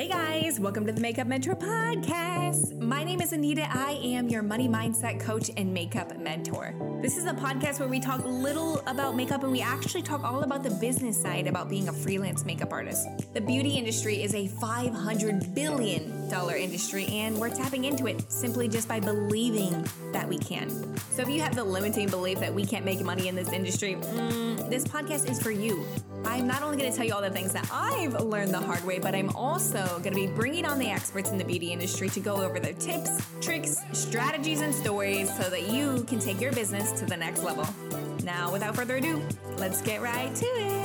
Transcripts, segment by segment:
Hey guys, welcome to the Makeup Mentor Podcast. My name is Anita. I am your money mindset coach and makeup mentor. This is a podcast where we talk little about makeup and we actually talk all about the business side about being a freelance makeup artist. The beauty industry is a $500 billion industry and we're tapping into it simply just by believing that we can. So if you have the limiting belief that we can't make money in this industry, mm, this podcast is for you. I'm not only going to tell you all the things that I've learned the hard way, but I'm also going to be bringing on the experts in the beauty industry to go over their tips, tricks, strategies, and stories so that you can take your business to the next level. Now, without further ado, let's get right to it.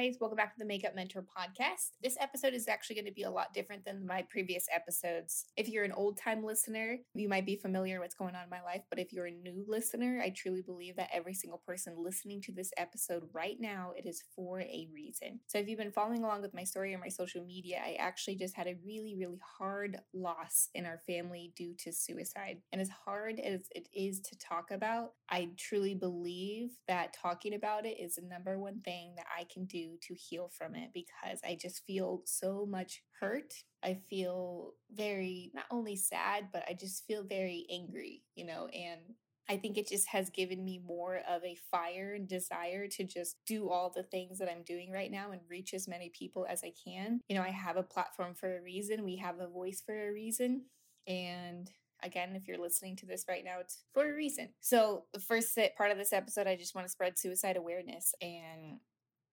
Guys, welcome back to the Makeup Mentor podcast. This episode is actually going to be a lot different than my previous episodes. If you're an old time listener, you might be familiar with what's going on in my life, but if you're a new listener, I truly believe that every single person listening to this episode right now, it is for a reason. So if you've been following along with my story or my social media, I actually just had a really, really hard loss in our family due to suicide. And as hard as it is to talk about, I truly believe that talking about it is the number one thing that I can do to heal from it because I just feel so much hurt. I feel very, not only sad, but I just feel very angry, you know, and I think it just has given me more of a fire and desire to just do all the things that I'm doing right now and reach as many people as I can. You know, I have a platform for a reason, we have a voice for a reason. And again, if you're listening to this right now, it's for a reason. So, the first part of this episode, I just want to spread suicide awareness. And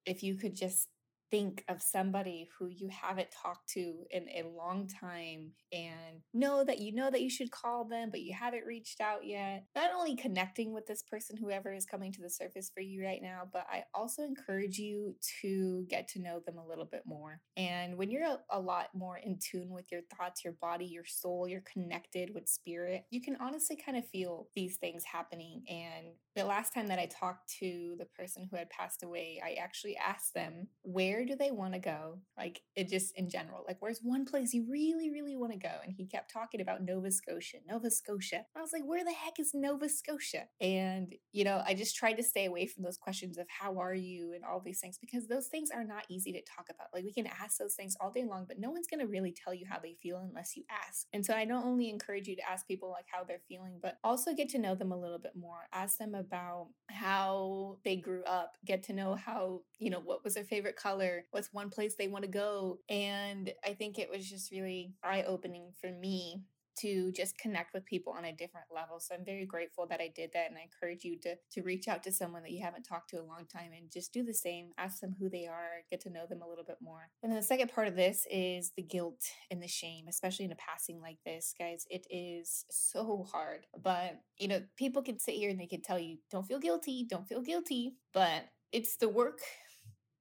if you could just think of somebody who you haven't talked to in a long time and know that you know that you should call them, but you haven't reached out yet. Not only connecting with this person, whoever is coming to the surface for you right now, but I also encourage you to get to know them a little bit more. And when you're a, a lot more in tune with your thoughts, your body, your soul, you're connected with spirit, you can honestly kind of feel these things happening. And the last time that I talked to the person who had passed away, I actually asked them, where do they want to go? Like, it just in general, like, where's one place you really, really want to go? And he kept talking about Nova Scotia, Nova Scotia. I was like, where the heck is Nova Scotia? And, you know, I just tried to stay away from those questions of how are you and all these things because those things are not easy to talk about. Like, we can ask those things all day long, but no one's going to really tell you how they feel unless you ask. And so I don't only encourage you to ask people like how they're feeling, but also get to know them a little bit more. Ask them about how they grew up, get to know how, you know, what was their favorite color, what's one place they want to go. And I think it was just really eye opening for me to just connect with people on a different level. So I'm very grateful that I did that and I encourage you to to reach out to someone that you haven't talked to a long time and just do the same. Ask them who they are, get to know them a little bit more. And then the second part of this is the guilt and the shame, especially in a passing like this, guys. It is so hard. But, you know, people can sit here and they can tell you, don't feel guilty, don't feel guilty, but it's the work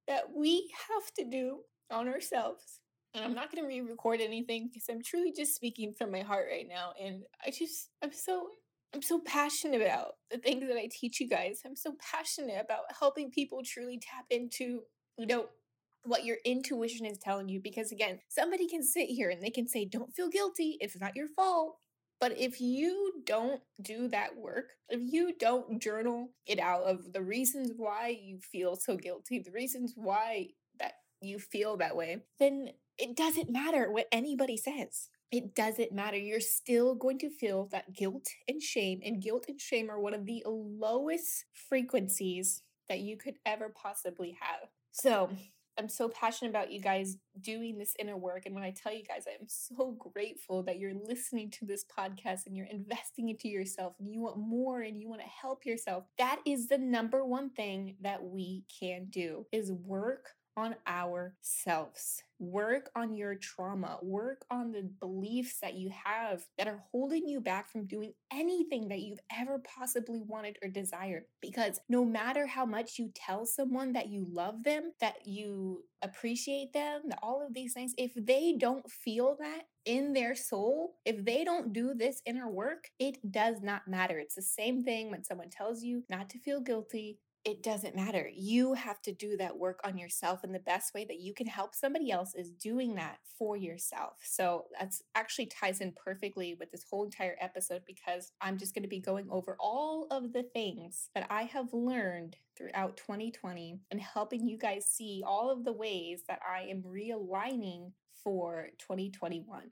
that we have to do on ourselves and I'm mm-hmm. not going to re-record anything because I'm truly just speaking from my heart right now. And I just, I'm so, I'm so passionate about the things that I teach you guys. I'm so passionate about helping people truly tap into, you know, what your intuition is telling you. Because again, somebody can sit here and they can say, don't feel guilty. It's not your fault. But if you don't do that work, if you don't journal it out of the reasons why you feel so guilty, the reasons why that you feel that way, then it doesn't matter what anybody says. It doesn't matter. You're still going to feel that guilt and shame. And guilt and shame are one of the lowest frequencies that you could ever possibly have. So, I'm so passionate about you guys doing this inner work. And when I tell you guys, I am so grateful that you're listening to this podcast and you're investing into yourself and you want more and you want to help yourself. That is the number one thing that we can do is work on ourselves. Work on your trauma. Work on the beliefs that you have that are holding you back from doing anything that you've ever possibly wanted or desired. Because no matter how much you tell someone that you love them, that you appreciate them, all of these things, if they don't feel that in their soul, if they don't do this inner work, it does not matter. It's the same thing when someone tells you not to feel guilty, it doesn't matter. You have to do that work on yourself. And the best way that you can help somebody else is doing that for yourself. So that's actually ties in perfectly with this whole entire episode because I'm just going to be going over all of the things that I have learned throughout 2020 and helping you guys see all of the ways that I am realigning for 2021.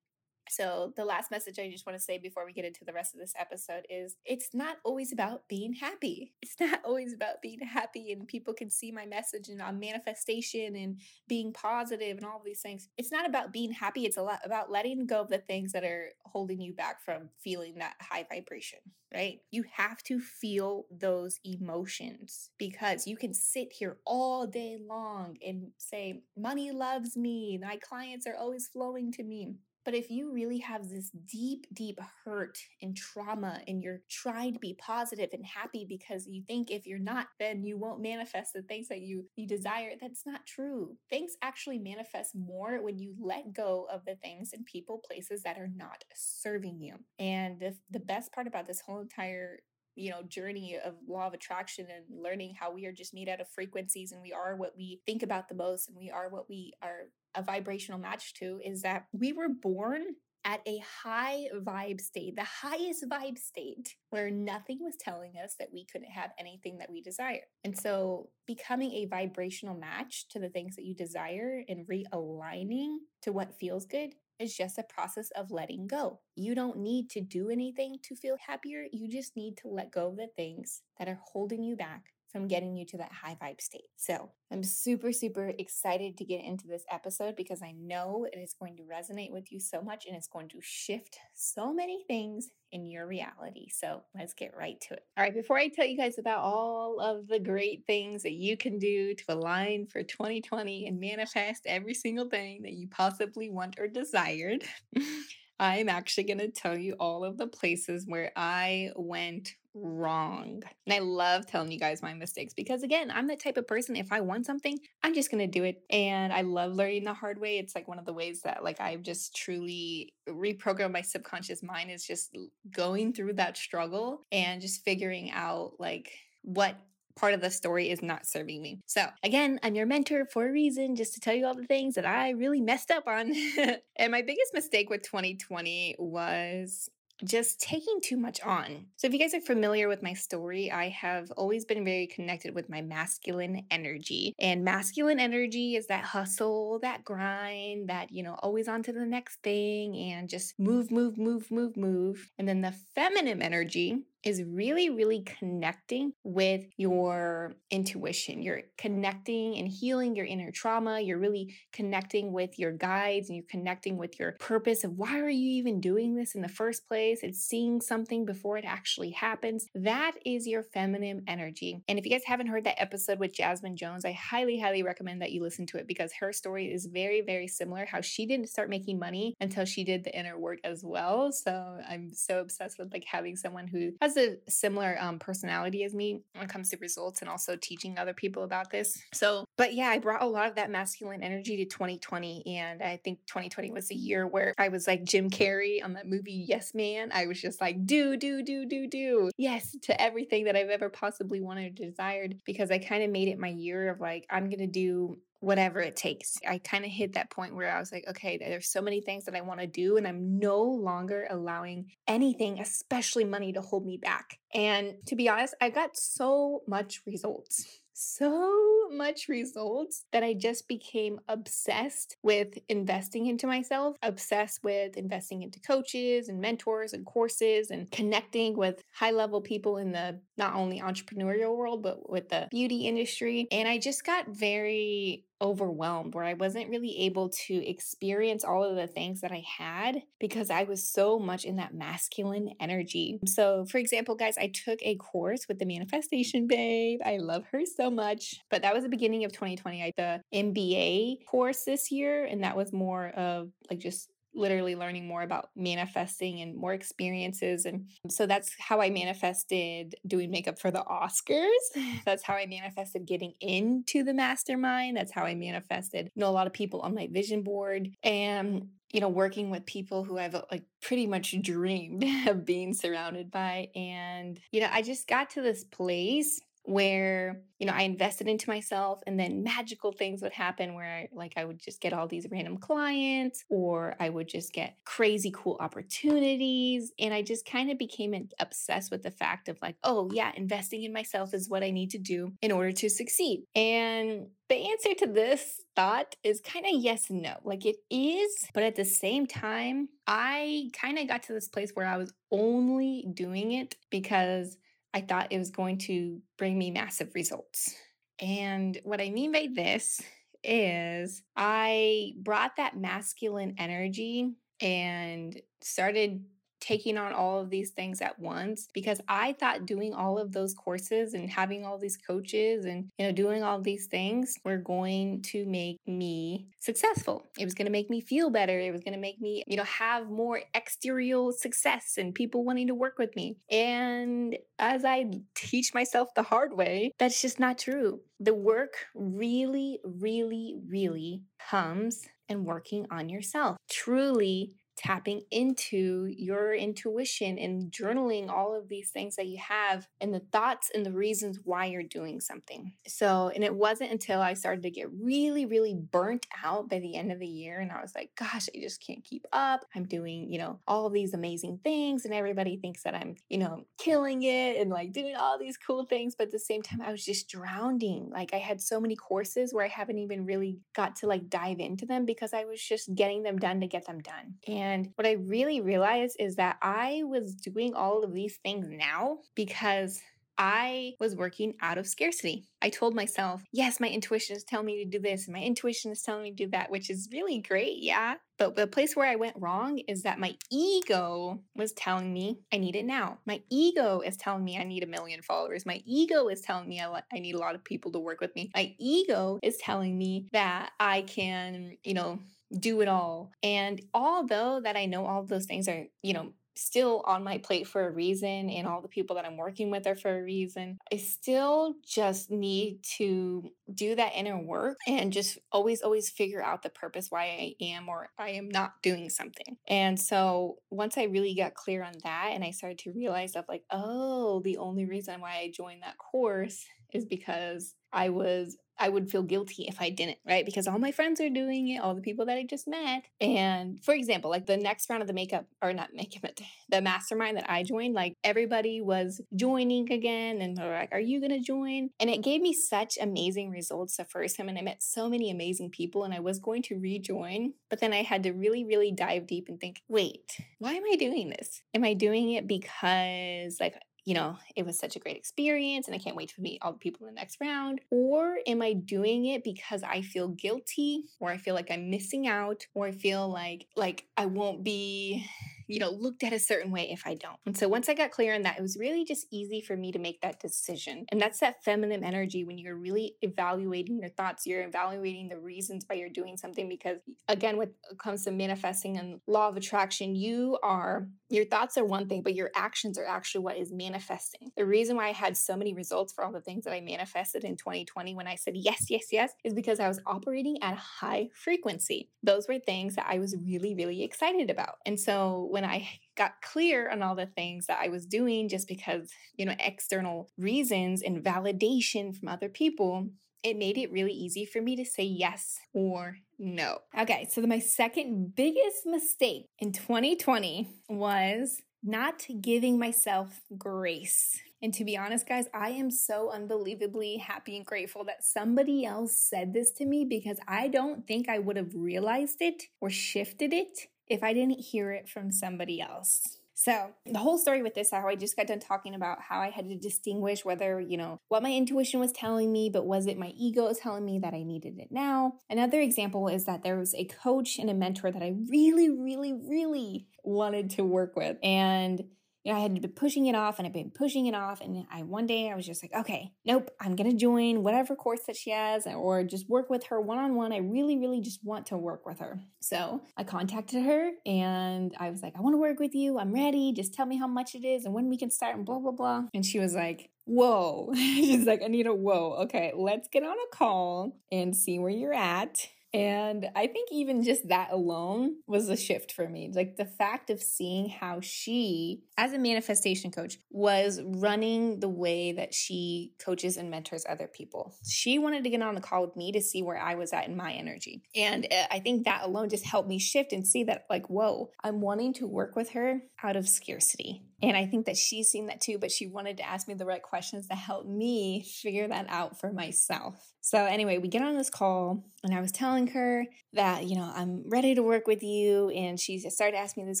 So, the last message I just want to say before we get into the rest of this episode is it's not always about being happy. It's not always about being happy, and people can see my message and on manifestation and being positive and all these things. It's not about being happy. It's a lot about letting go of the things that are holding you back from feeling that high vibration, right? You have to feel those emotions because you can sit here all day long and say, Money loves me. My clients are always flowing to me. But if you really have this deep, deep hurt and trauma and you're trying to be positive and happy because you think if you're not, then you won't manifest the things that you, you desire, that's not true. Things actually manifest more when you let go of the things and people, places that are not serving you. And the, the best part about this whole entire you know journey of law of attraction and learning how we are just made out of frequencies and we are what we think about the most and we are what we are a vibrational match to is that we were born at a high vibe state, the highest vibe state, where nothing was telling us that we couldn't have anything that we desire. And so, becoming a vibrational match to the things that you desire and realigning to what feels good is just a process of letting go. You don't need to do anything to feel happier. You just need to let go of the things that are holding you back from getting you to that high vibe state. So I'm super, super excited to get into this episode because I know it is going to resonate with you so much and it's going to shift so many things in your reality. So let's get right to it. All right, before I tell you guys about all of the great things that you can do to align for 2020 and manifest every single thing that you possibly want or desired. I'm actually going to tell you all of the places where I went wrong. And I love telling you guys my mistakes because, again, I'm the type of person, if I want something, I'm just going to do it. And I love learning the hard way. It's like one of the ways that, like, I've just truly reprogrammed my subconscious mind is just going through that struggle and just figuring out, like, what part of the story is not serving me. So, again, I'm your mentor for a reason, just to tell you all the things that I really messed up on. and my biggest mistake with 2020 was just taking too much on. So, if you guys are familiar with my story, I have always been very connected with my masculine energy. And masculine energy is that hustle, that grind, that, you know, always on to the next thing and just move, move, move, move, move. And then the feminine energy is really, really connecting with your intuition. You're connecting and healing your inner trauma. You're really connecting with your guides and you're connecting with your purpose of why are you even doing this in the first place? It's seeing something before it actually happens. That is your feminine energy. And if you guys haven't heard that episode with Jasmine Jones, I highly, highly recommend that you listen to it because her story is very, very similar. How she didn't start making money until she did the inner work as well. So I'm so obsessed with like having someone who has has a similar um, personality as me when it comes to results and also teaching other people about this. So, but yeah, I brought a lot of that masculine energy to 2020. And I think 2020 was a year where I was like Jim Carrey on that movie Yes Man. I was just like, do, do, do, do, do. Yes to everything that I've ever possibly wanted or desired because I kind of made it my year of like, I'm going to do whatever it takes. I kind of hit that point where I was like, okay, there's so many things that I want to do, and I'm no longer allowing anything, especially money, to hold me back. And to be honest, I got so much results so much results that I just became obsessed with investing into myself, obsessed with investing into coaches and mentors and courses and connecting with high level people in the not only entrepreneurial world, but with the beauty industry. And I just got very overwhelmed where I wasn't really able to experience all of the things that I had because I was so much in that masculine energy. So, for example, guys, I took a course with the Manifestation Babe. I love her so much. But that was the beginning of 2020. I the MBA course this year, and that was more of like just literally learning more about manifesting and more experiences. And so that's how I manifested doing makeup for the Oscars. That's how I manifested getting into the mastermind. That's how I manifested, you know, a lot of people on my vision board. And you know, working with people who I've like pretty much dreamed of being surrounded by. And, you know, I just got to this place where, you know, I invested into myself and then magical things would happen where I, like I would just get all these random clients or I would just get crazy cool opportunities. And I just kind of became obsessed with the fact of like, oh, yeah, investing in myself is what I need to do in order to succeed. And the answer to this thought is kind of yes and no. Like it is, but at the same time, I kind of got to this place where I was only doing it because I thought it was going to bring me massive results. And what I mean by this is I brought that masculine energy and started taking on all of these things at once because I thought doing all of those courses and having all these coaches and you know doing all these things were going to make me successful. It was going to make me feel better. It was going to make me, you know, have more exterior success and people wanting to work with me. And as I teach myself the hard way, that's just not true. The work really really really comes and working on yourself. Truly tapping into your intuition and journaling all of these things that you have and the thoughts and the reasons why you're doing something. So, and it wasn't until I started to get really, really burnt out by the end of the year. And I was like, gosh, I just can't keep up. I'm doing, you know, all these amazing things. And everybody thinks that I'm, you know, killing it and like doing all these cool things. But at the same time, I was just drowning. Like I had so many courses where I haven't even really got to like dive into them because I was just getting them done to get them done. And and what I really realized is that I was doing all of these things now because I was working out of scarcity. I told myself, yes, my intuition is telling me to do this, and my intuition is telling me to do that, which is really great. Yeah. But the place where I went wrong is that my ego was telling me I need it now. My ego is telling me I need a million followers. My ego is telling me I, I need a lot of people to work with me. My ego is telling me that I can, you know, do it all. And although that I know all of those things are, you know, still on my plate for a reason and all the people that I'm working with are for a reason. I still just need to do that inner work and just always, always figure out the purpose why I am or I am not doing something. And so once I really got clear on that and I started to realize that, like, oh, the only reason why I joined that course is because I was I would feel guilty if I didn't, right? Because all my friends are doing it, all the people that I just met. And for example, like the next round of the makeup, or not makeup, the mastermind that I joined, like everybody was joining again and they're like, Are you going to join? And it gave me such amazing results the first time. And I met so many amazing people and I was going to rejoin. But then I had to really, really dive deep and think, Wait, why am I doing this? Am I doing it because like you know, it was such a great experience and I can't wait to meet all the people in the next round? Or am I doing it because I feel guilty or I feel like I'm missing out or I feel like like I won't be you know, looked at a certain way if I don't. And so once I got clear on that, it was really just easy for me to make that decision. And that's that feminine energy when you're really evaluating your thoughts, you're evaluating the reasons why you're doing something. Because again, when it comes to manifesting and law of attraction, you are, your thoughts are one thing, but your actions are actually what is manifesting. The reason why I had so many results for all the things that I manifested in 2020 when I said yes, yes, yes, is because I was operating at a high frequency. Those were things that I was really, really excited about. And so when I got clear on all the things that I was doing just because, you know, external reasons and validation from other people, it made it really easy for me to say yes or no. Okay, so my second biggest mistake in 2020 was not giving myself grace. And to be honest, guys, I am so unbelievably happy and grateful that somebody else said this to me because I don't think I would have realized it or shifted it if I didn't hear it from somebody else. So, the whole story with this, how I just got done talking about how I had to distinguish whether, you know, what my intuition was telling me, but was it my ego telling me that I needed it now? Another example is that there was a coach and a mentor that I really, really, really wanted to work with. And you know, I had been pushing it off and I've been pushing it off. And I one day I was just like, okay, nope, I'm gonna join whatever course that she has or just work with her one on one. I really, really just want to work with her. So I contacted her and I was like, I want to work with you. I'm ready. Just tell me how much it is and when we can start and blah blah blah. And she was like, Whoa. She's like, Anita, whoa, okay, let's get on a call and see where you're at And I think even just that alone was a shift for me. Like the fact of seeing how she, as a manifestation coach, was running the way that she coaches and mentors other people. She wanted to get on the call with me to see where I was at in my energy. And uh, I think that alone just helped me shift and see that, like, whoa, I'm wanting to work with her out of scarcity. And I think that she's seen that too, but she wanted to ask me the right questions to help me figure that out for myself. So, anyway, we get on this call, and I was telling her that, you know, I'm ready to work with you. And she started asking me these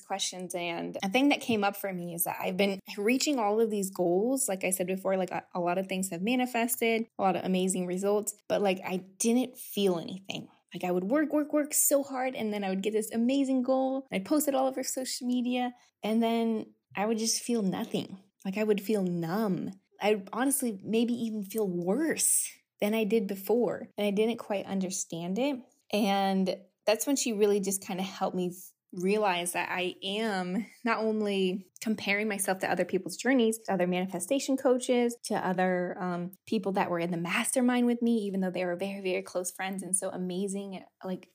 questions. And a thing that came up for me is that I've been reaching all of these goals. Like I said before, like a, a lot of things have manifested, a lot of amazing results, but like I didn't feel anything. Like I would work, work, work so hard, and then I would get this amazing goal. I'd post it all over social media, and then I would just feel nothing. Like I would feel numb. I'd honestly maybe even feel worse than I did before. And I didn't quite understand it. And that's when she really just kind of helped me realize that I am not only comparing myself to other people's journeys, to other manifestation coaches, to other um, people that were in the mastermind with me, even though they were very, very close friends and so amazing, like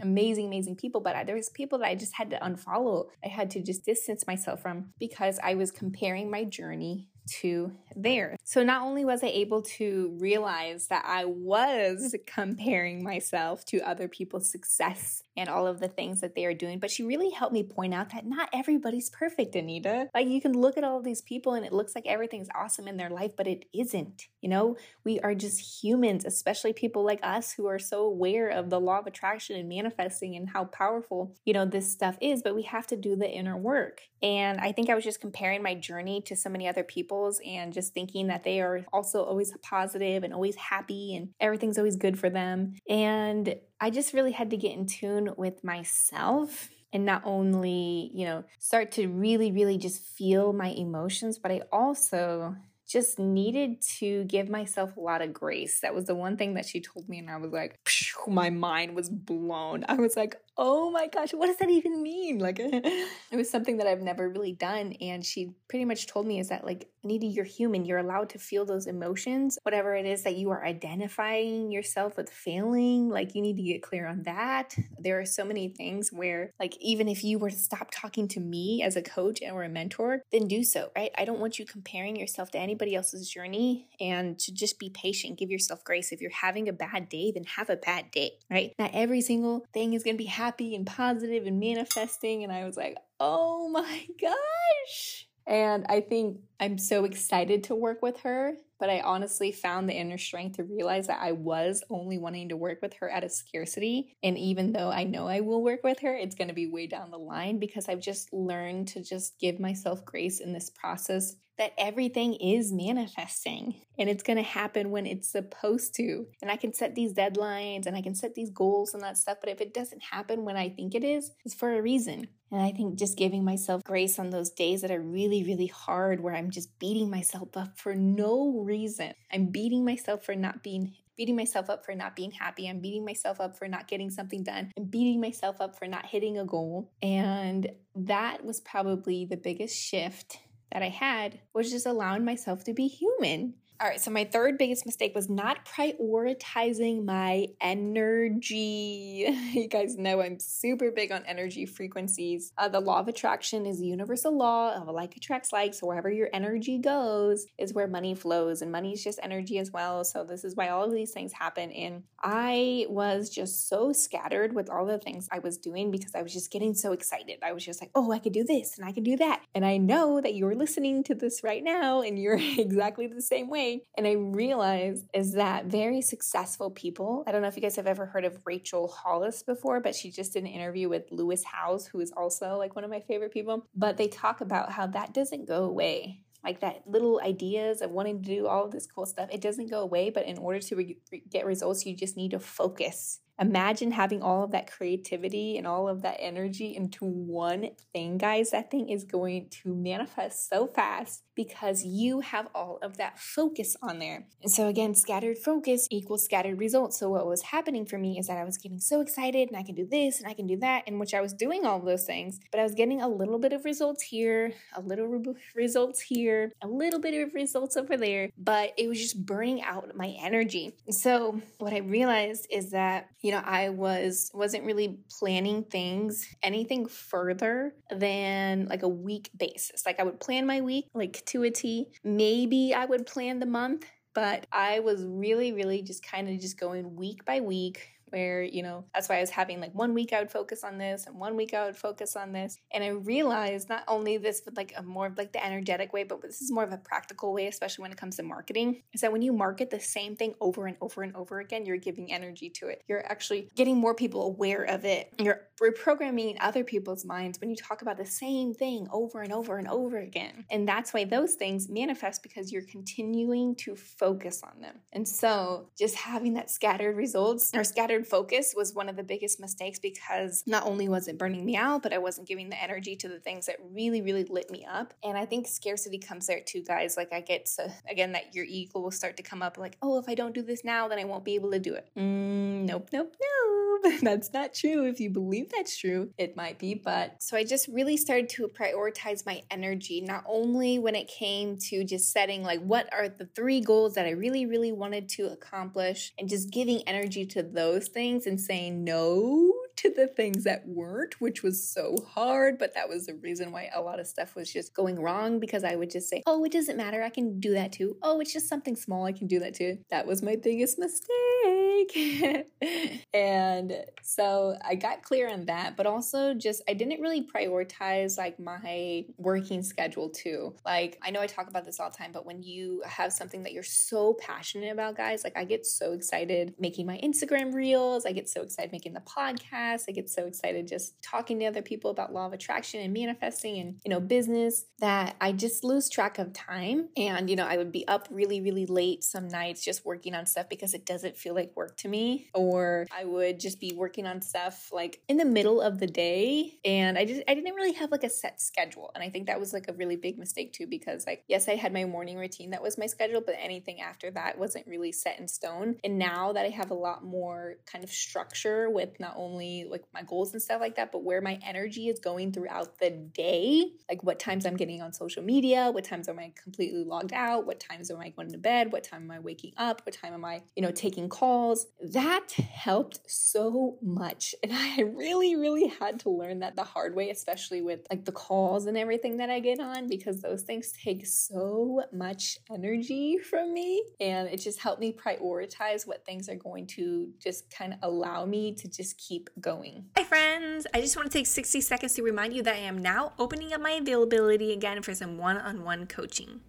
amazing, amazing people. But there was people that I just had to unfollow. I had to just distance myself from because I was comparing my journey to there. So not only was I able to realize that I was mm-hmm. comparing myself to other people's success and all of the things that they are doing, but she really helped me point out that not everybody's perfect, Anita. Like you can look at all these people and it looks like everything's awesome in their life, but it isn't. You know, we are just humans, especially people like us who are so aware of the law of attraction and manifesting and how powerful, you know, this stuff is, but we have to do the inner work. And I think I was just comparing my journey to so many other people's and just thinking that they are also always positive and always happy and everything's always good for them. And I just really had to get in tune with myself and not only, you know, start to really, really just feel my emotions, but I also just needed to give myself a lot of grace. That was the one thing that she told me, and I was like, my mind was blown. I was like, oh my gosh, what does that even mean? Like, it was something that I've never really done. And she pretty much told me is that, like, Anita, you're human. You're allowed to feel those emotions, whatever it is that you are identifying yourself with failing. Like, you need to get clear on that. There are so many things where, like, even if you were to stop talking to me as a coach or a mentor, then do so, right? I don't want you comparing yourself to anybody else's journey and to just be patient. Give yourself grace. If you're having a bad day, then have a bad day, right? Not every single thing is going to be happening happy and positive and manifesting. And I was like, oh my gosh. And I think I'm so excited to work with her. But I honestly found the inner strength to realize that I was only wanting to work with her out of scarcity. And even though I know I will work with her, it's going to be way down the line because I've just learned to just give myself grace in this process that everything is manifesting and it's going to happen when it's supposed to. And I can set these deadlines and I can set these goals and that stuff, but if it doesn't happen when I think it is, it's for a reason. And I think just giving myself grace on those days that are really, really hard, where I'm just beating myself up for no reason. I'm beating myself for not being beating myself up for not being happy. I'm beating myself up for not getting something done. I'm beating myself up for not hitting a goal. And that was probably the biggest shift that I had was just allowing myself to be human. All right, so my third biggest mistake was not prioritizing my energy. You guys know I'm super big on energy frequencies. Uh, the law of attraction is a universal law of like attracts like. So wherever your energy goes is where money flows, and money is just energy as well. So this is why all of these things happen. And I was just so scattered with all the things I was doing because I was just getting so excited. I was just like, oh, I could do this and I can do that. And I know that you're listening to this right now and you're exactly the same way and I realized is that very successful people, I don't know if you guys have ever heard of Rachel Hollis before, but she just did an interview with Lewis Howes, who is also like one of my favorite people. But they talk about how that doesn't go away like that little ideas of wanting to do all of this cool stuff it doesn't go away but in order to re- get results you just need to focus Imagine having all of that creativity and all of that energy into one thing, guys. That thing is going to manifest so fast because you have all of that focus on there. And so, again, scattered focus equals scattered results. So, what was happening for me is that I was getting so excited and I can do this and I can do that, in which I was doing all of those things, but I was getting a little bit of results here, a little re- results here, a little bit of results over there, but it was just burning out my energy. And so, what I realized is that, you know, I was wasn't really planning things anything further than like a week basis. Like I would plan my week like to a T. Maybe I would plan the month, but I was really really just kind of just going week by week where, you know, that's why I was having like one week I would focus on this and one week I would focus on this. And I realized not only this, but like a more like the energetic way, but this is more of a practical way, especially when it comes to marketing, is that when you market the same thing over and over and over again, you're giving energy to it. You're actually getting more people aware of it. You're reprogramming other people's minds when you talk about the same thing over and over and over again. And that's why those things manifest because you're continuing to focus on them. And so just having that scattered results or scattered focus was one of the biggest mistakes because not only was it burning me out, but I wasn't giving the energy to the things that really, really lit me up. And I think scarcity comes there too, guys. Like I get to, again, that your ego will start to come up like, oh, if I don't do this now, then I won't be able to do it. Mm, nope, nope, nope. that's not true. If you believe that's true, it might be. But so I just really started to prioritize my energy, not only when it came to just setting like what are the three goals that I really, really wanted to accomplish and just giving energy to those things and saying no to the things that weren't, which was so hard. But that was the reason why a lot of stuff was just going wrong because I would just say, oh, it doesn't matter. I can do that too. Oh, it's just something small. I can do that too. That was my biggest mistake. and so I got clear on that, but also just I didn't really prioritize like my working schedule too. Like I know I talk about this all the time, but when you have something that you're so passionate about, guys, like I get so excited making my Instagram reels, I get so excited making the podcast, I get so excited just talking to other people about law of attraction and manifesting and, you know, business that I just lose track of time. And, you know, I would be up really, really late some nights just working on stuff because it doesn't feel like work to me. Or I would just be working on stuff like in the middle of the day. And I just, I didn't really have like a set schedule. And I think that was like a really big mistake too, because like, yes, I had my morning routine that was my schedule, but anything after that wasn't really set in stone. And now that I have a lot more kind of structure with not only like my goals and stuff like that, but where my energy is going throughout the day, like what times I'm getting on social media, what times am I completely logged out, what times am I going to bed, what time am I waking up, what time am I, you know, taking calls. That helped so much. And I really, really had to learn that the hard way, especially with like the calls and everything that I get on, because those things take so much energy from me. And it just helped me prioritize what things are going to just kind of allow me to just keep going. Hi, friends. I just want to take 60 seconds to remind you that I am now opening up my availability again for some one on one coaching.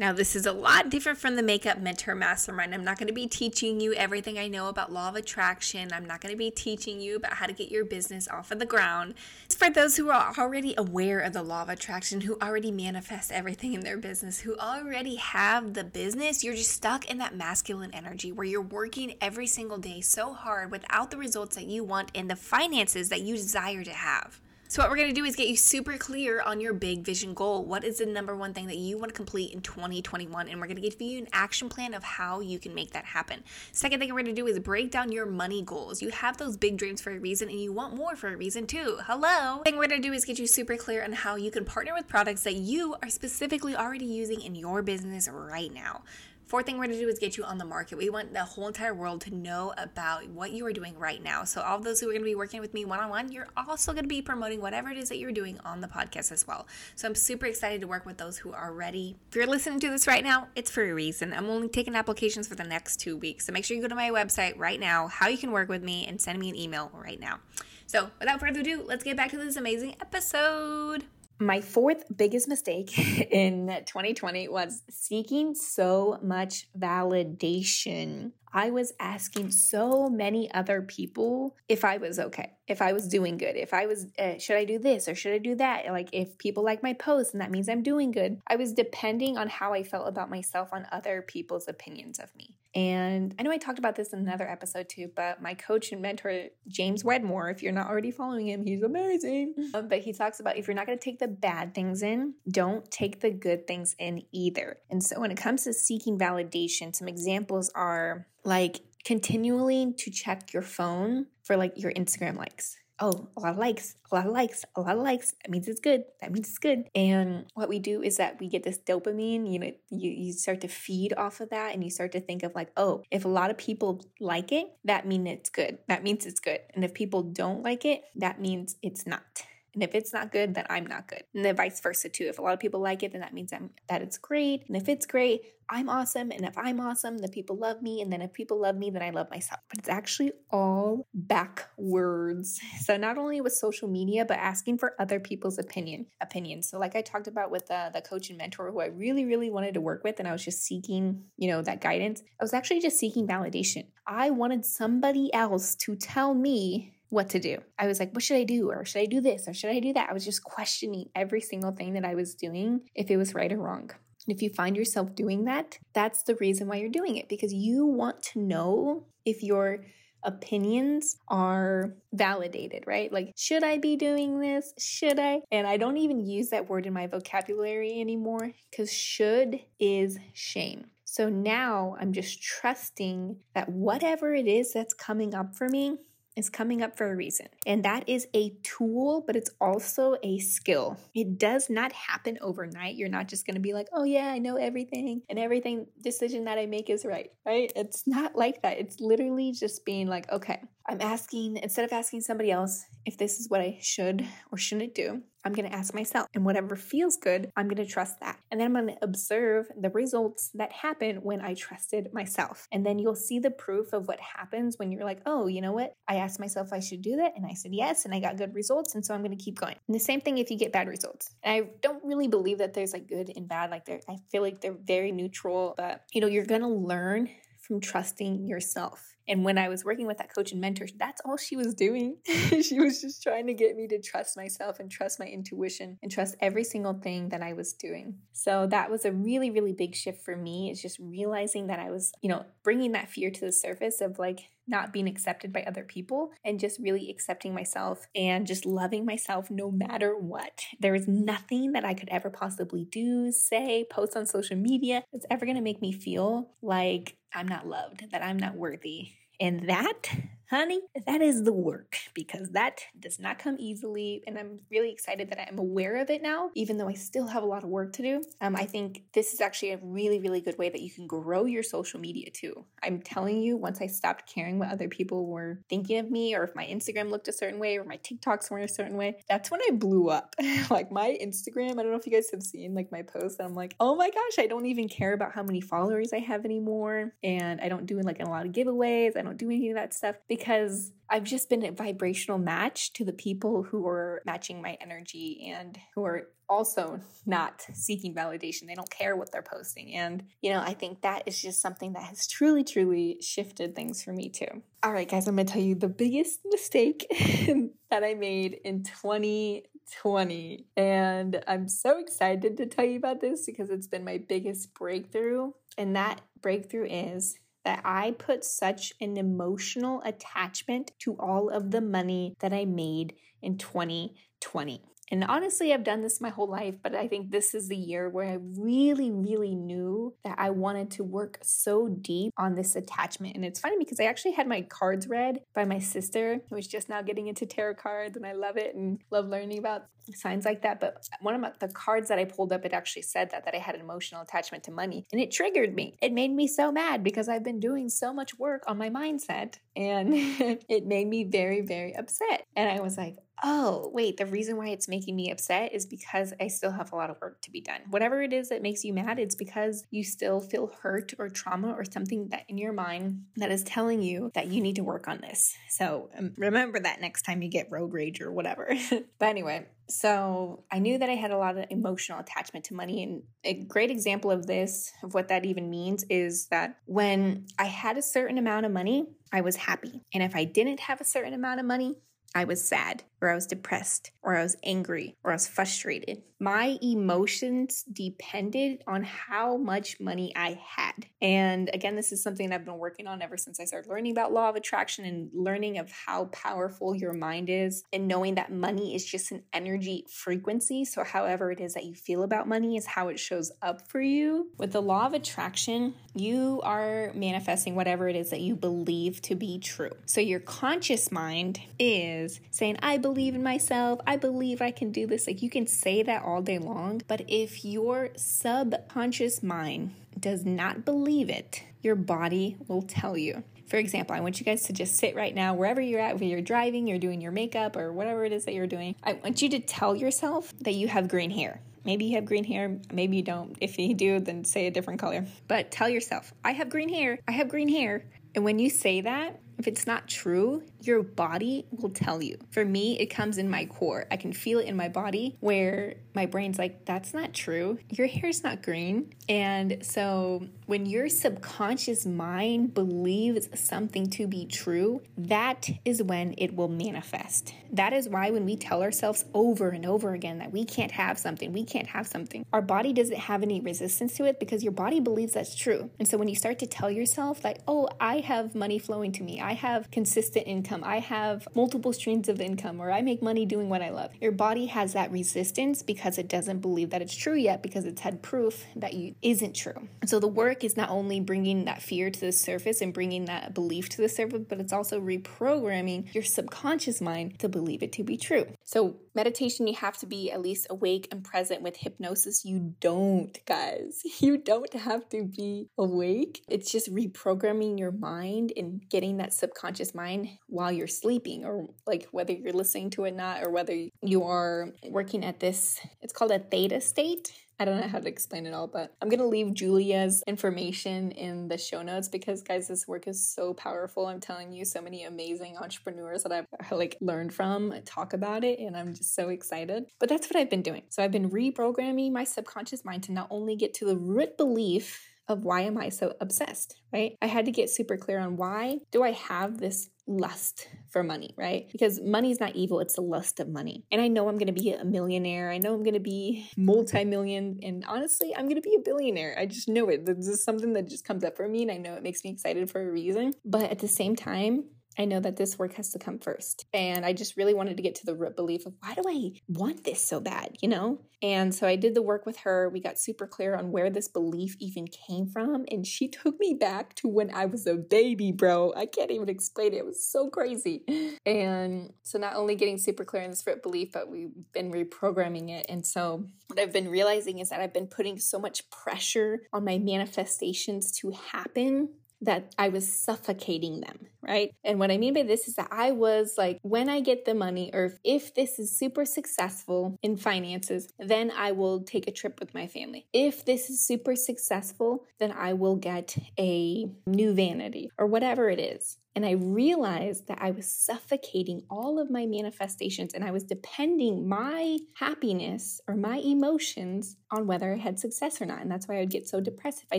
Now, this is a lot different from the Makeup Mentor Mastermind. I'm not going to be teaching you everything I know about law of attraction. I'm not going to be teaching you about how to get your business off of the ground. It's for those who are already aware of the law of attraction, who already manifest everything in their business, who already have the business. You're just stuck in that masculine energy where you're working every single day so hard without the results that you want and the finances that you desire to have. So, what we're going to do is get you super clear on your big vision goal. What is the number one thing that you want to complete in 2021? And we're going to give you an action plan of how you can make that happen. Second thing we're going to do is break down your money goals. You have those big dreams for a reason and you want more for a reason too. Hello. Thing we're going to do is get you super clear on how you can partner with products that you are specifically already using in your business right now. Fourth thing we're going to do is get you on the market. We want the whole entire world to know about what you are doing right now. So, all those who are going to be working with me one on one, you're also going to be promoting whatever it is that you're doing on the podcast as well. So, I'm super excited to work with those who are ready. If you're listening to this right now, it's for a reason. I'm only taking applications for the next two weeks. So, make sure you go to my website right now, how you can work with me, and send me an email right now. So, without further ado, let's get back to this amazing episode my fourth biggest mistake in 2020 was seeking so much validation. I was asking so many other people if I was okay, if I was doing good, if I was, uh, should I do this or should I do that? Like, if people like my post and that means I'm doing good. I was depending on how I felt about myself on other people's opinions of me. And I know I talked about this in another episode too, but my coach and mentor, James Wedmore, if you're not already following him, he's amazing. Um, but he talks about if you're not going to take the bad things in, don't take the good things in either. And so when it comes to seeking validation, some examples are like continually to check your phone for like your Instagram likes oh, a lot of likes, a lot of likes, a lot of likes. That means it's good. That means it's good. And what we do is that we get this dopamine, you know, you, you start to feed off of that and you start to think of like, oh, if a lot of people like it, that means it's good. That means it's good. And if people don't like it, that means it's not. And if it's not good, then I'm not good. And then vice versa too. If a lot of people like it, then that means I'm, that it's great. And if it's great, I'm awesome. And if I'm awesome, then people love me. And then if people love me, then I love myself. But it's actually all backwards. So not only with social media, but asking for other people's opinion opinions. So like I talked about with the, the coach and mentor who I really, really wanted to work with, and I was just seeking, you know, that guidance. I was actually just seeking validation. I wanted somebody else to tell me what to do. I was like, what should I do? Or should I do this? Or should I do that? I was just questioning every single thing that I was doing, if it was right or wrong. And if you find yourself doing that, that's the reason why you're doing it because you want to know if your opinions are validated, right? Like, should I be doing this? Should I? And I don't even use that word in my vocabulary anymore because should is shame. So now I'm just trusting that whatever it is that's coming up for me, is coming up for a reason. And that is a tool, but it's also a skill. It does not happen overnight. You're not just going to be like, oh, yeah, I know everything and everything decision that I make is right, right? It's not like that. It's literally just being like, okay, I'm asking, instead of asking somebody else if this is what I should or shouldn't do, I'm going to ask myself. And whatever feels good, I'm going to trust that. And then I'm going to observe the results that happen when I trusted myself. And then you'll see the proof of what happens when you're like, oh, you know what? I asked myself I should do that. And I said yes. And I got good results. And so I'm going to keep going. And the same thing if you get bad results. And I don't really believe that there's like good and bad. Like they're, I feel like they're very neutral. But, you know, you're going to learn from trusting yourself. And when I was working with that coach and mentor, that's all she was doing. she was just trying to get me to trust myself and trust my intuition and trust every single thing that I was doing. So that was a really, really big shift for me. It's just realizing that I was, you know, bringing that fear to the surface of like, not being accepted by other people and just really accepting myself and just loving myself no matter what. There is nothing that I could ever possibly do, say, post on social media that's ever going to make me feel like I'm not loved, that I'm not worthy. And that honey, that is the work because that does not come easily. And I'm really excited that I'm aware of it now, even though I still have a lot of work to do. Um, I think this is actually a really, really good way that you can grow your social media too. I'm telling you, once I stopped caring what other people were thinking of me, or if my Instagram looked a certain way, or my TikToks were a certain way, that's when I blew up. like my Instagram, I don't know if you guys have seen like my posts, I'm like, oh my gosh, I don't even care about how many followers I have anymore. And I don't do like a lot of giveaways, I don't do any of that stuff because because I've just been a vibrational match to the people who are matching my energy and who are also not seeking validation. They don't care what they're posting. And, you know, I think that is just something that has truly, truly shifted things for me too. All right, guys, I'm going to tell you the biggest mistake that I made in 2020. And I'm so excited to tell you about this because it's been my biggest breakthrough. And that breakthrough is that I put such an emotional attachment to all of the money that I made in 2020. And honestly, I've done this my whole life, but I think this is the year where I really, really knew that I wanted to work so deep on this attachment. And it's funny because I actually had my cards read by my sister, who is just now getting into tarot cards, and I love it and love learning about signs like that. But one of the cards that I pulled up, it actually said that that I had an emotional attachment to money, and it triggered me. It made me so mad because I've been doing so much work on my mindset, and it made me very, very upset. And I was like, oh, wait, the reason why it's making me upset is because I still have a lot of work to be done. Whatever it is that makes you mad, it's because you still feel hurt or trauma or something that in your mind that is telling you that you need to work on this. So um, remember that next time you get road rage or whatever. but anyway, so I knew that I had a lot of emotional attachment to money. And a great example of this, of what that even means, is that when I had a certain amount of money, I was happy. And if I didn't have a certain amount of money, I was sad. Or I was depressed, or I was angry, or I was frustrated. My emotions depended on how much money I had. And again, this is something I've been working on ever since I started learning about law of attraction and learning of how powerful your mind is and knowing that money is just an energy frequency. So, however it is that you feel about money is how it shows up for you. With the law of attraction, you are manifesting whatever it is that you believe to be true. So, your conscious mind is saying, I believe in myself. I believe I can do this. Like, you can say that all day long. But if your subconscious mind does not believe it, your body will tell you. For example, I want you guys to just sit right now, wherever you're at, whether you're driving, you're doing your makeup, or whatever it is that you're doing. I want you to tell yourself that you have green hair. Maybe you have green hair, maybe you don't. If you do, then say a different color. But tell yourself, I have green hair, I have green hair. And when you say that, if it's not true, your body will tell you. For me, it comes in my core. I can feel it in my body where my brain's like, that's not true. Your hair's not green. And so when your subconscious mind believes something to be true, that is when it will manifest. That is why when we tell ourselves over and over again that we can't have something, we can't have something, our body doesn't have any resistance to it because your body believes that's true. And so when you start to tell yourself, like, oh, I have money flowing to me, I have consistent income, I have multiple streams of income, or I make money doing what I love, your body has that resistance because it doesn't believe that it's true yet because it's had proof that you isn't true. So the work is not only bringing that fear to the surface and bringing that belief to the surface, but it's also reprogramming your subconscious mind to believe it to be true. So meditation, you have to be at least awake and present. With hypnosis, you don't, guys. You don't have to be awake. It's just reprogramming your mind and getting that subconscious mind while you're sleeping, or like whether you're listening to it not, or whether you are working at this, it's called a theta state. I don't know how to explain it all, but I'm gonna leave Julia's information in the show notes because guys, this work is so powerful. I'm telling you, so many amazing entrepreneurs that I've uh, like learned from talk about it, and I'm just so excited. But that's what I've been doing. So I've been reprogramming my subconscious mind to not only get to the root belief of why am I so obsessed, right? I had to get super clear on why do I have this lust for money, right? Because money is not evil, it's the lust of money. And I know I'm going to be a millionaire. I know I'm going to be multi-million and honestly, I'm going to be a billionaire. I just know it. This is something that just comes up for me and I know it makes me excited for a reason. But at the same time, I know that this work has to come first. And I just really wanted to get to the root belief of why do I want this so bad, you know? And so I did the work with her. We got super clear on where this belief even came from. And she took me back to when I was a baby, bro. I can't even explain it. It was so crazy. And so not only getting super clear on this root belief, but we've been reprogramming it. And so what I've been realizing is that I've been putting so much pressure on my manifestations to happen that I was suffocating them, right? And what I mean by this is that I was like, when I get the money, or if this is super successful in finances, then I will take a trip with my family. If this is super successful, then I will get a new vanity or whatever it is. And I realized that I was suffocating all of my manifestations and I was depending my happiness or my emotions on whether I had success or not. And that's why I would get so depressed if I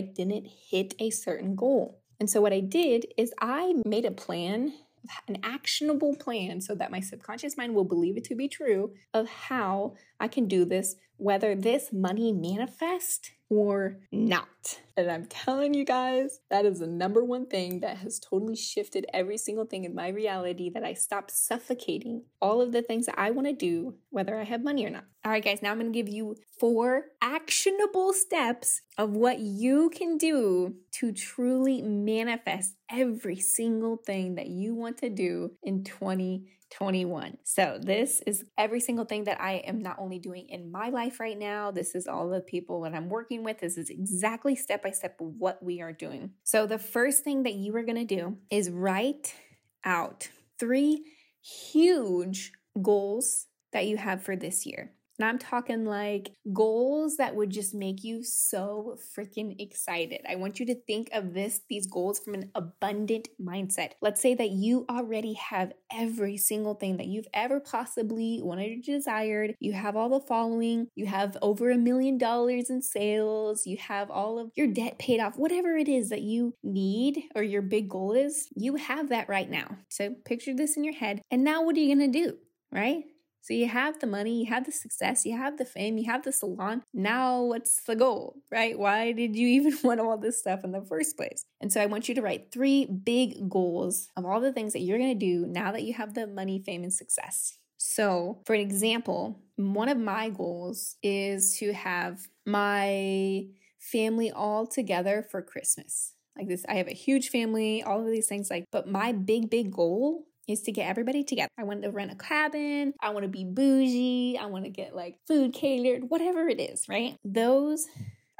didn't hit a certain goal. And so what I did is I made a plan, an actionable plan, so that my subconscious mind will believe it to be true of how I can do this, whether this money manifest or not. And I'm telling you guys, that is the number one thing that has totally shifted every single thing in my reality that I stopped suffocating all of the things that I want to do, whether I have money or not. All right, guys, now I'm going to give you four actionable steps of what you can do to truly manifest every single thing that you want to do in 2021. So, this is every single thing that I am not only doing in my life right now, this is all the people that I'm working with. This is exactly step by step what we are doing. So, the first thing that you are going to do is write out three huge goals that you have for this year. And I'm talking like goals that would just make you so freaking excited. I want you to think of this, these goals from an abundant mindset. Let's say that you already have every single thing that you've ever possibly wanted or desired. You have all the following, you have over a million dollars in sales, you have all of your debt paid off, whatever it is that you need or your big goal is, you have that right now. So picture this in your head. And now what are you to do? right? So you have the money, you have the success, you have the fame, you have the salon. Now what's the goal, right? Why did you even want all this stuff in the first place? And so I want you to write three big goals of all the things that you're going to do now that you have the money, fame, and success. So, for an example, one of my goals is to have my family all together for Christmas. Like this, I have a huge family, all of these things like, but my big, big goal is to get everybody together. I want to rent a cabin. I want to be bougie. I want to get like food catered, whatever it is, right? Those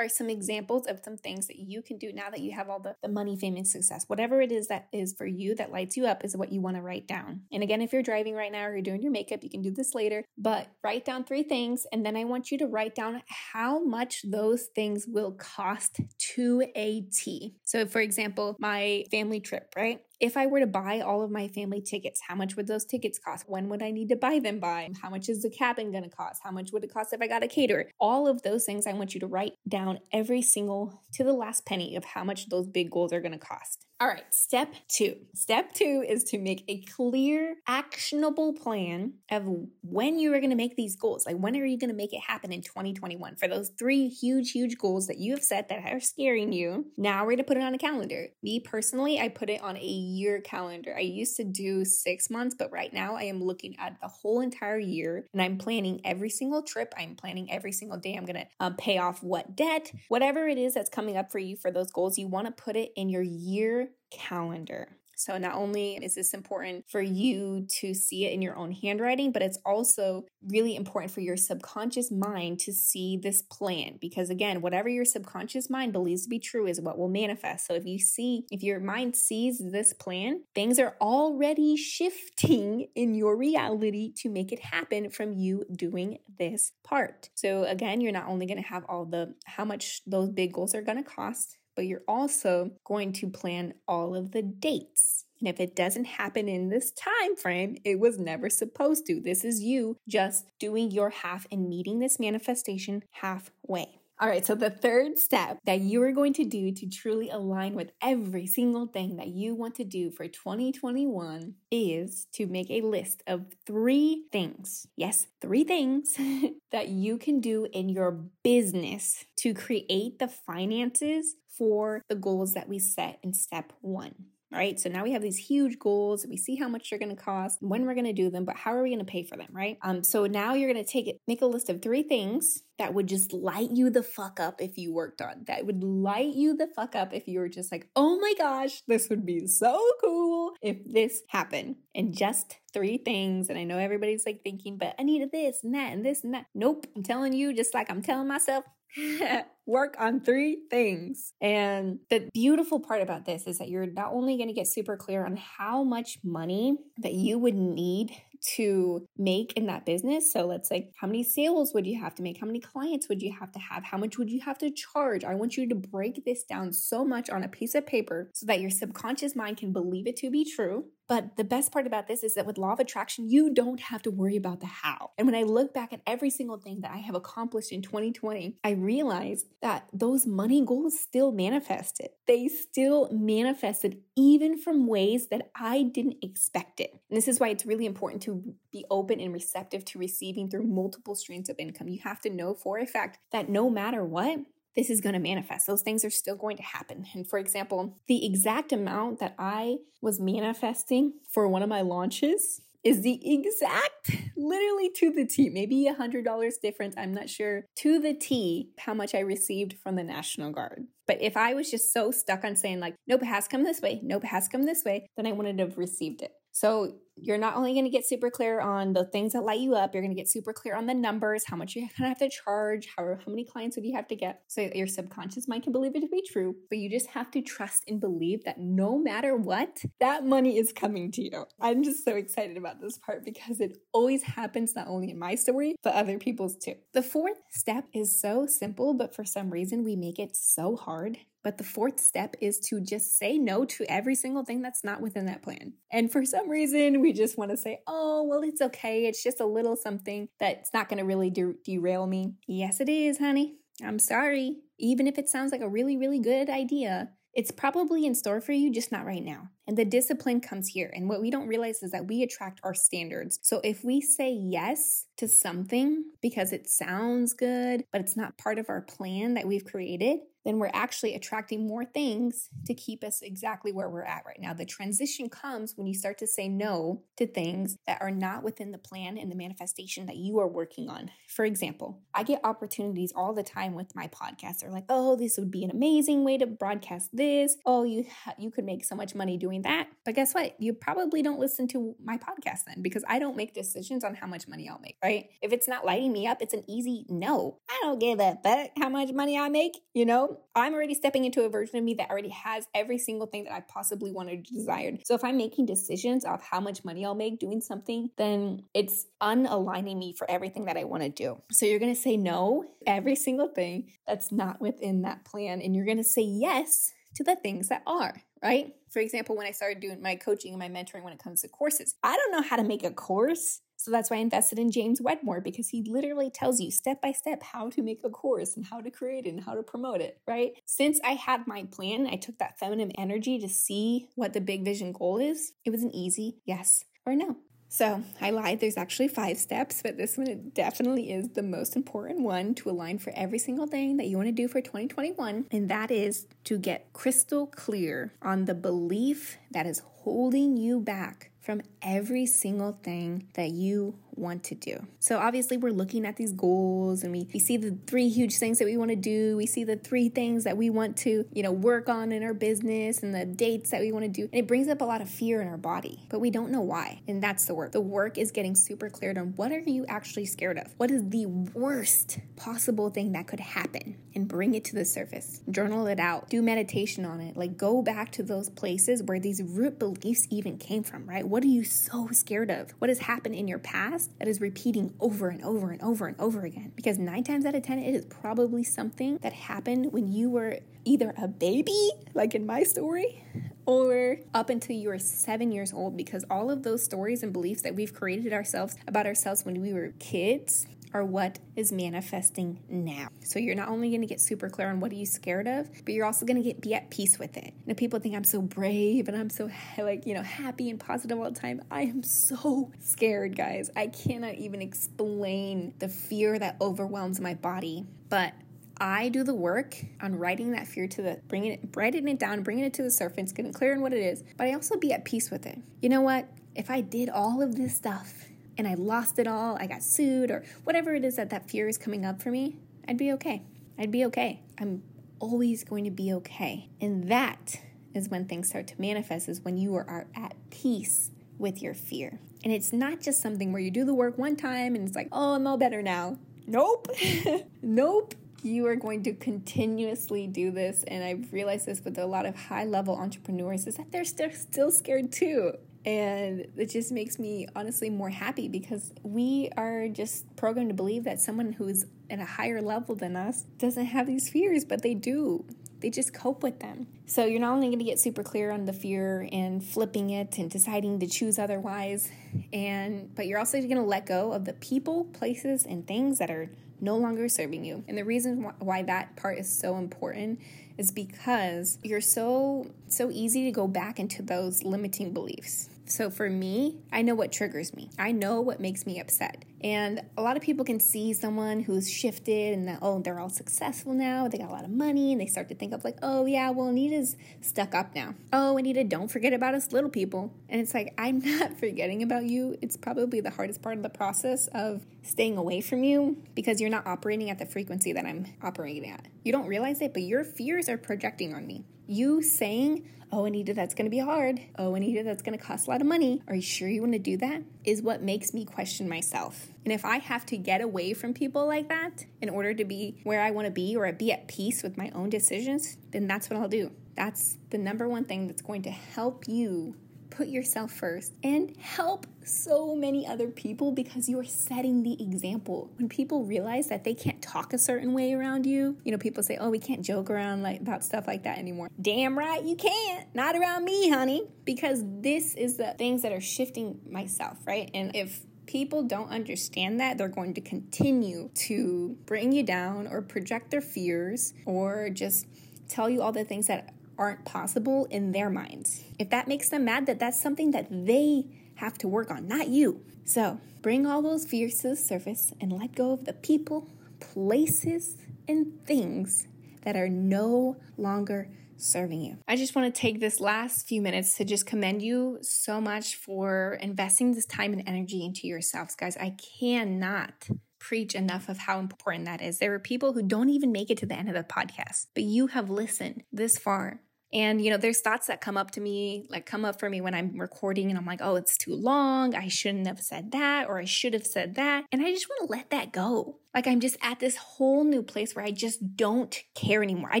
are some examples of some things that you can do now that you have all the, the money, fame, and success. Whatever it is that is for you that lights you up is what you want to write down. And again, if you're driving right now or you're doing your makeup, you can do this later, but write down three things. And then I want you to write down how much those things will cost to a T. So, for example, my family trip, right? If I were to buy all of my family tickets, how much would those tickets cost? When would I need to buy them by? How much is the cabin going to cost? How much would it cost if I got a caterer? All of those things I want you to write down every single to the last penny of how much those big goals are going to cost. All right, step two. Step two is to make a clear, actionable plan of when you are going to make these goals. Like, when are you going to make it happen in 2021 for those three huge, huge goals that you have set that are scaring you? Now we're going to put it on a calendar. Me personally, I put it on a year calendar. I used to do six months, but right now I am looking at the whole entire year and I'm planning every single trip. I'm planning every single day. I'm going to um, pay off what debt, whatever it is that's coming up for you for those goals. You want to put it in your year calendar. So, not only is this important for you to see it in your own handwriting, but it's also really important for your subconscious mind to see this plan. Because, again, whatever your subconscious mind believes to be true is what will manifest. So, if you see, if your mind sees this plan, things are already shifting in your reality to make it happen from you doing this part. So, again, you're not only going to have all the how much those big goals are going to cost but you're also going to plan all of the dates. And if it doesn't happen in this time frame, it was never supposed to. This is you just doing your half and meeting this manifestation halfway. All right, so the third step that you are going to do to truly align with every single thing that you want to do for 2021 is to make a list of three things. Yes, three things that you can do in your business to create the finances for the goals that we set in step one right? So now we have these huge goals. We see how much they're going to cost, when we're going to do them, but how are we going to pay for them, right? Um, so now you're going to take it, make a list of three things that would just light you the fuck up if you worked on. That would light you the fuck up if you were just like, oh my gosh, this would be so cool if this happened. And just three things. And I know everybody's like thinking, but I needed this and that and this and that. Nope. I'm telling you, just like I'm telling myself, work on three things. And the beautiful part about this is that you're not only going to get super clear on how much money that you would need to make in that business. So let's like, how many sales would you have to make? How many clients would you have to have? How much would you have to charge? I want you to break this down so much on a piece of paper so that your subconscious mind can believe it to be true. But the best part about this is that with law of attraction, you don't have to worry about the how. And when I look back at every single thing that I have accomplished in 2020, I realized that those money goals still manifested. They still manifested even from ways that I didn't expect it. And this is why it's really important to be open and receptive to receiving through multiple streams of income. You have to know for a fact that no matter what, this is going to manifest. Those things are still going to happen. And for example, the exact amount that I was manifesting for one of my launches is the exact, literally to the T, maybe a $100 difference. I'm not sure to the T how much I received from the National Guard. But if I was just so stuck on saying, like, nope, it has come this way, nope, it has come this way, then I wouldn't have received it. So you're not only going to get super clear on the things that light you up, you're going to get super clear on the numbers, how much you're going to have to charge, how, how many clients would you have to get. So your subconscious mind can believe it to be true, but you just have to trust and believe that no matter what, that money is coming to you. I'm just so excited about this part because it always happens not only in my story, but other people's too. The fourth step is so simple, but for some reason we make it so hard but the fourth step is to just say no to every single thing that's not within that plan. And for some reason, we just want to say, oh, well, it's okay. It's just a little something that's not going to really de- derail me. Yes, it is, honey. I'm sorry. Even if it sounds like a really, really good idea, it's probably in store for you, just not right now. And the discipline comes here. And what we don't realize is that we attract our standards. So if we say yes to something because it sounds good, but it's not part of our plan that we've created, then we're actually attracting more things to keep us exactly where we're at right now. The transition comes when you start to say no to things that are not within the plan and the manifestation that you are working on. For example, I get opportunities all the time with my podcast. They're like, "Oh, this would be an amazing way to broadcast this. Oh, you ha- you could make so much money doing that." But guess what? You probably don't listen to my podcast then because I don't make decisions on how much money I'll make, right? If it's not lighting me up, it's an easy no. I don't give a fuck how much money I make, you know? I'm already stepping into a version of me that already has every single thing that I possibly wanted or desired. So if I'm making decisions of how much money I'll make doing something, then it's unaligning me for everything that I want to do. So you're going to say no every single thing that's not within that plan and you're going to say yes to the things that are, right? For example, when I started doing my coaching and my mentoring when it comes to courses, I don't know how to make a course. So that's why I invested in James Wedmore because he literally tells you step by step how to make a course and how to create it and how to promote it, right? Since I had my plan, I took that feminine energy to see what the big vision goal is. It was an easy yes or no. So I lied, there's actually five steps, but this one definitely is the most important one to align for every single thing that you want to do for 2021. And that is to get crystal clear on the belief that is holding you back from every single thing that you want to do. So obviously we're looking at these goals and we, we see the three huge things that we want to do. We see the three things that we want to, you know, work on in our business and the dates that we want to do. And it brings up a lot of fear in our body, but we don't know why. And that's the work. The work is getting super cleared on what are you actually scared of? What is the worst possible thing that could happen? And bring it to the surface. Journal it out. Do meditation on it. Like go back to those places where these root beliefs even came from, right? What are you so scared of? What has happened in your past that is repeating over and over and over and over again. Because nine times out of 10, it is probably something that happened when you were either a baby, like in my story, or up until you were seven years old. Because all of those stories and beliefs that we've created ourselves about ourselves when we were kids are what is manifesting now. So you're not only going to get super clear on what are you scared of, but you're also going to get be at peace with it. And people think I'm so brave and I'm so like, you know, happy and positive all the time. I am so scared, guys. I cannot even explain the fear that overwhelms my body. But I do the work on writing that fear to the bringing it, writing it down, bringing it to the surface, getting clear on what it is. But I also be at peace with it. You know what? If I did all of this stuff and I lost it all, I got sued, or whatever it is that that fear is coming up for me, I'd be okay. I'd be okay. I'm always going to be okay. And that is when things start to manifest, is when you are at peace with your fear. And it's not just something where you do the work one time and it's like, oh, I'm all better now. Nope. nope. You are going to continuously do this. And I've realized this with a lot of high level entrepreneurs is that they're still, still scared too. And it just makes me honestly more happy because we are just programmed to believe that someone who's at a higher level than us doesn't have these fears, but they do. They just cope with them. So you're not only going to get super clear on the fear and flipping it and deciding to choose otherwise, and but you're also going to let go of the people, places, and things that are no longer serving you. And the reason why that part is so important is because you're so so easy to go back into those limiting beliefs. So for me, I know what triggers me. I know what makes me upset. And a lot of people can see someone who's shifted and that, oh, they're all successful now, they got a lot of money, and they start to think of like, oh, yeah, well, Anita's stuck up now. Oh, Anita, don't forget about us little people. And it's like, I'm not forgetting about you. It's probably the hardest part of the process of staying away from you because you're not operating at the frequency that I'm operating at. You don't realize it, but your fears are projecting on me. You saying, oh, Anita, that's to be hard. Oh, Anita, that's to cost a lot of money. Are you sure you want to do that? Is what makes me question myself. And if I have to get away from people like that in order to be where I want to be or be at peace with my own decisions, then that's what I'll do. That's the number one thing that's going to help you put yourself first and help so many other people because you are setting the example. When people realize that they can't talk a certain way around you, you know, people say, "Oh, we can't joke around like about stuff like that anymore." Damn right you can't. Not around me, honey, because this is the things that are shifting myself, right? And if people don't understand that, they're going to continue to bring you down or project their fears or just tell you all the things that aren't possible in their minds. If that makes them mad, that that's something that they have to work on, not you. So bring all those fears to the surface and let go of the people, places, and things that are no longer serving you. I just want to take this last few minutes to just commend you so much for investing this time and energy into yourselves, guys. I cannot preach enough of how important that is. There are people who don't even make it to the end of the podcast, but you have listened this far and, you know, there's thoughts that come up to me, like come up for me when I'm recording and I'm like, oh, it's too long. I shouldn't have said that, or I should have said that. And I just want to let that go. Like I'm just at this whole new place where I just don't care anymore. I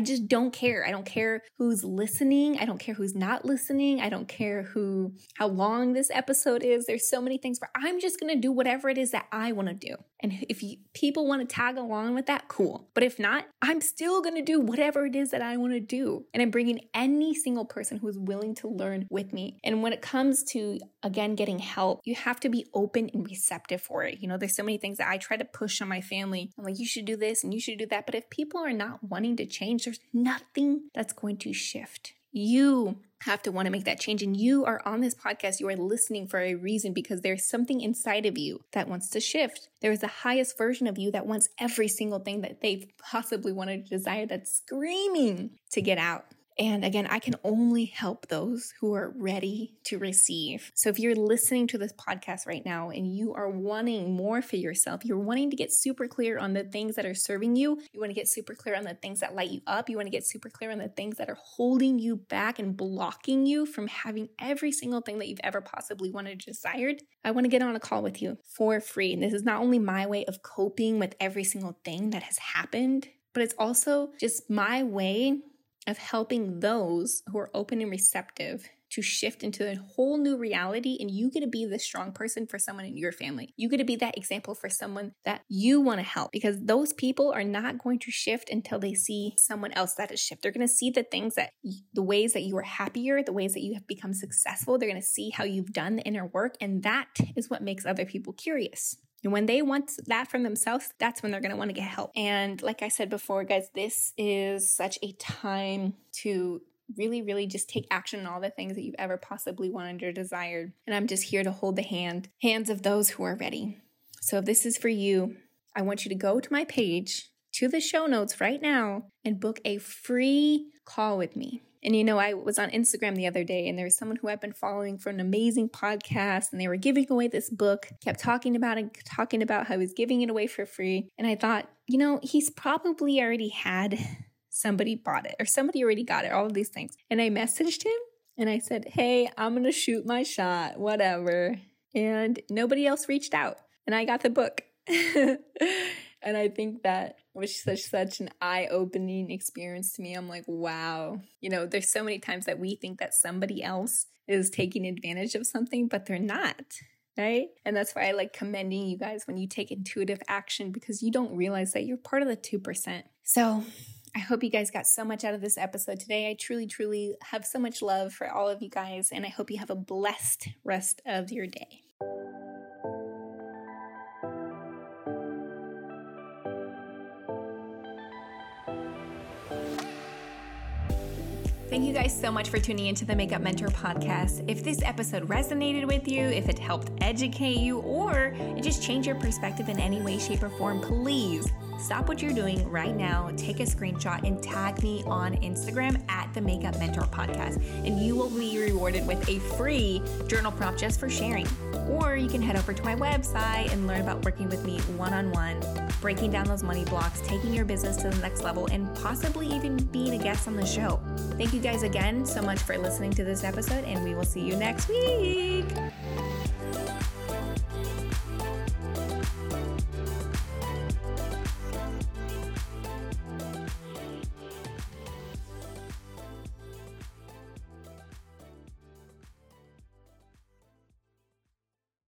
just don't care. I don't care who's listening. I don't care who's not listening. I don't care who, how long this episode is. There's so many things where I'm just going to do whatever it is that I want to do. And if you, people want to tag along with that, cool. But if not, I'm still going to do whatever it is that I want to do. And I'm bringing any single person who is willing to learn with me. And when it comes to, again, getting help, you have to be open and receptive for it. You know, there's so many things that I try to push on my family. I'm like, you should do this and you should do that. But if people are not wanting to change, there's nothing that's going to shift. You have to want to make that change. And you are on this podcast, you are listening for a reason because there's something inside of you that wants to shift. There is the highest version of you that wants every single thing that they've possibly wanted to desire that's screaming to get out. And again, I can only help those who are ready to receive. So if you're listening to this podcast right now and you are wanting more for yourself, you're wanting to get super clear on the things that are serving you, you want to get super clear on the things that light you up, you want to get super clear on the things that are holding you back and blocking you from having every single thing that you've ever possibly wanted or desired, I want to get on a call with you for free. And this is not only my way of coping with every single thing that has happened, but it's also just my way of helping those who are open and receptive to shift into a whole new reality and you get to be the strong person for someone in your family. You get to be that example for someone that you want to help because those people are not going to shift until they see someone else that is shift. They're going to see the things that the ways that you are happier, the ways that you have become successful. They're going to see how you've done the inner work and that is what makes other people curious. And when they want that from themselves, that's when they're going to want to get help. And like I said before, guys, this is such a time to really, really just take action on all the things that you've ever possibly wanted or desired. And I'm just here to hold the hand, hands of those who are ready. So if this is for you, I want you to go to my page, to the show notes right now, and book a free call with me. And you know, I was on Instagram the other day and there was someone who I've been following for an amazing podcast and they were giving away this book, kept talking about it, talking about how he was giving it away for free. And I thought, you know, he's probably already had somebody bought it or somebody already got it, all of these things. And I messaged him and I said, hey, I'm going to shoot my shot, whatever. And nobody else reached out and I got the book. and I think that was such such an eye-opening experience to me. I'm like, wow. You know, there's so many times that we think that somebody else is taking advantage of something, but they're not. Right? And that's why I like commending you guys when you take intuitive action because you don't realize that you're part of the 2%. So, I hope you guys got so much out of this episode today. I truly, truly have so much love for all of you guys, and I hope you have a blessed rest of your day. Thank you guys so much for tuning into the Makeup Mentor podcast. If this episode resonated with you, if it helped educate you, or it just changed your perspective in any way, shape, or form, please stop what you're doing right now, take a screenshot, and tag me on Instagram at the Makeup Mentor Podcast. And you will be rewarded with a free journal prompt just for sharing. Or you can head over to my website and learn about working with me one on one, breaking down those money blocks, taking your business to the next level, and possibly even being a guest on the show. Thank you guys again so much for listening to this episode, and we will see you next week.